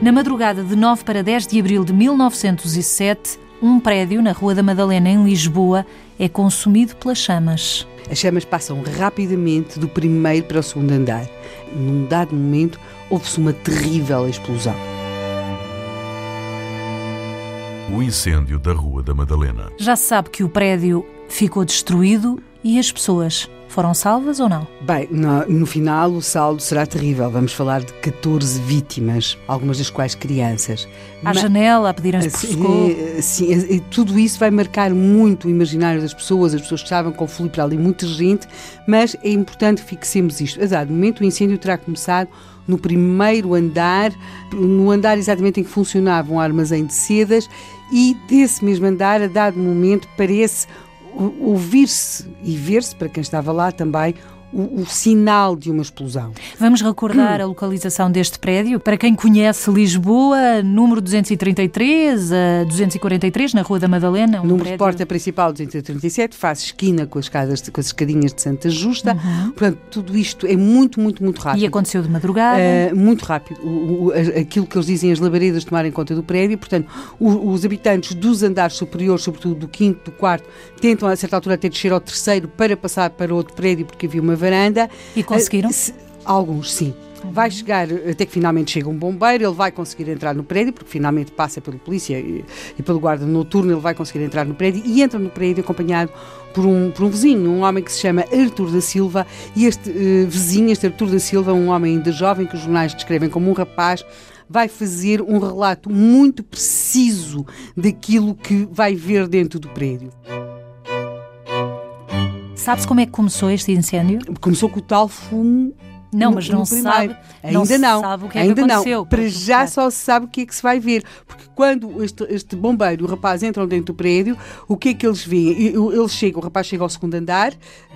Na madrugada de 9 para 10 de abril de 1907, um prédio na Rua da Madalena, em Lisboa, é consumido pelas chamas. As chamas passam rapidamente do primeiro para o segundo andar. Num dado momento, houve-se uma terrível explosão. O incêndio da Rua da Madalena. Já se sabe que o prédio ficou destruído e as pessoas foram salvas ou não? Bem, no, no, final o saldo será terrível. Vamos falar de 14 vítimas, algumas das quais crianças. À Mas, janela, a pedirem-se por socorro. Sim, tudo isso vai marcar muito o imaginário das pessoas. As pessoas estavam com fluir para ali muita gente, mas é importante que fixemos isto. A dado momento, o incêndio terá começado no primeiro andar, no andar exatamente em que funcionava um armazém de sedas, e desse mesmo andar, a dado momento, parece ouvir-se e ver-se, para quem estava lá também, o, o, sinal de uma explosão. Vamos recordar hum. a localização deste prédio. Para quem conhece Lisboa, número 233 a 243, na Rua da Madalena. Um número prédio... de porta principal 237, faz esquina com as, escadas, com as escadinhas de Santa Justa. Uhum. Portanto, tudo isto é muito, muito, muito rápido. E aconteceu de madrugada? Uh, muito rápido. O, o, aquilo que eles dizem, as labaredas tomarem conta do prédio. Portanto, os habitantes dos andares superiores, sobretudo do quinto, do quarto, tentam a certa altura até descer ao terceiro para passar para outro prédio porque havia uma varanda. E conseguiram? Uh, alguns, sim. Vai chegar, até que finalmente chega um bombeiro, ele vai conseguir entrar no prédio, porque finalmente passa pelo polícia e, e, pelo guarda noturno, ele vai conseguir entrar no prédio e entra no prédio acompanhado por um, por um vizinho, um homem que se chama Artur da Silva. E este uh, vizinho, este Artur da Silva, um homem ainda jovem, que os jornais descrevem como um rapaz, vai fazer um relato muito preciso daquilo que vai ver dentro do prédio. Sabe-se como é que começou este incêndio? Começou com o tal fumo não, mas não se sabe. Ainda não. Sabe o que é ainda que aconteceu. Não. Para já só se sabe o que é que se vai ver. Porque quando este, este bombeiro e o rapaz entram dentro do prédio, o que é que eles veem? Ele chega, o rapaz chega ao segundo andar,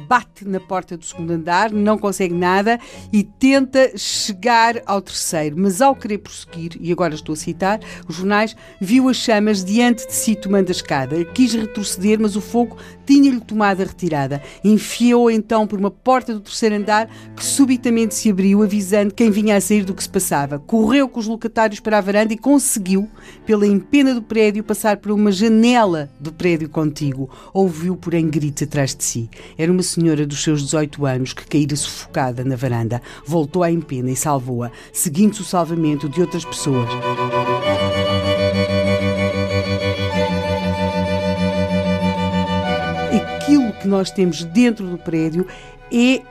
bate na porta do segundo andar, não consegue nada e tenta chegar ao terceiro. Mas ao querer prosseguir, e agora estou a citar, os jornais, viu as chamas diante de si tomando a escada. Quis retroceder, mas o fogo tinha-lhe tomado a retirada. Enfiou então por uma porta do terceiro andar que subitamente se abriu, avisando quem vinha a sair do que se passava. Correu com os locatários para a varanda e conseguiu, pela empena do prédio, passar por uma janela do prédio contíguo. Ouviu, porém, gritos atrás de si. Era uma senhora dos seus 18 anos que caíra sufocada na varanda. Voltou à empena e salvou-a, seguindo-se o salvamento de outras pessoas. Aquilo que nós temos dentro do prédio é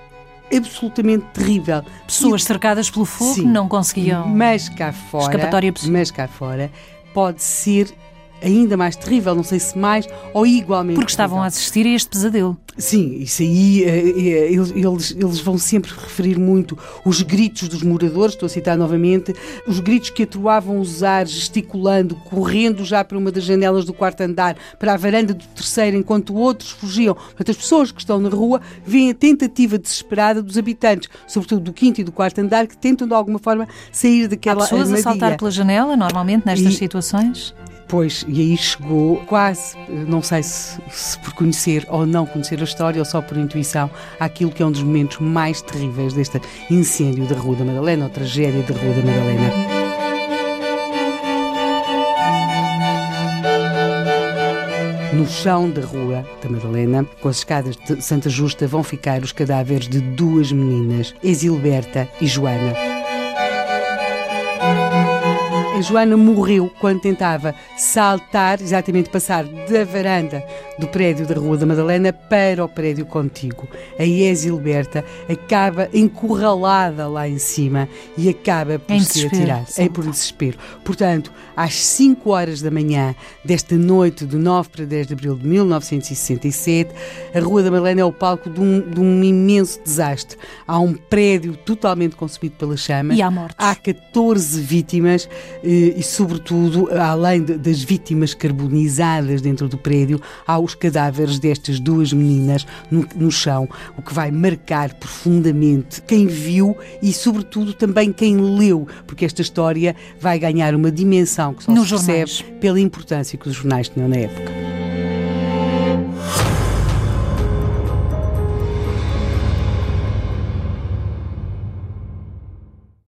absolutamente terrível. Pessoas e, cercadas pelo fogo sim, não conseguiam. Mas cá fora, escapatória possível. mas cá fora pode ser ainda mais terrível, não sei se mais ou igualmente. Porque terrível. estavam a assistir a este pesadelo. Sim, isso aí, eh, eh, eles, eles, vão sempre referir muito os gritos dos moradores, estou a citar novamente, os gritos que atroavam os ares, gesticulando, correndo já para uma das janelas do quarto andar, para a varanda do terceiro, enquanto outros fugiam. Portanto, as pessoas que estão na rua veem a tentativa desesperada dos habitantes, sobretudo do quinto e do quarto andar, que tentam de alguma forma sair daquela Há pessoas armadilha. a saltar pela janela, normalmente, nestas e, situações? Pois, e aí chegou quase, não sei se, se, por conhecer ou não conhecer a história ou só por intuição, àquilo que é um dos momentos mais terríveis deste incêndio da Rua da Madalena, ou tragédia da Rua da Madalena. No chão da Rua da Madalena, com as escadas de Santa Justa, vão ficar os cadáveres de duas meninas, Exilberta e Joana. A Joana morreu quando tentava saltar, exatamente passar da varanda do prédio da Rua da Madalena para o prédio contíguo. A Exilberta acaba encurralada lá em cima e acaba por em se atirar. É por desespero. Portanto, às 5 horas da manhã desta noite de 9 para 10 de abril de 1967, a Rua da Madalena é o palco de um, de um imenso desastre. Há um prédio totalmente consumido pelas chamas. E há mortes. Há 14 vítimas e, sobretudo, além das vítimas carbonizadas dentro do prédio, há os cadáveres destas duas meninas no, no chão, o que vai marcar profundamente quem viu e, sobretudo, também quem leu, porque esta história vai ganhar uma dimensão que só Nos se percebe jornais. pela importância que os jornais tinham na época.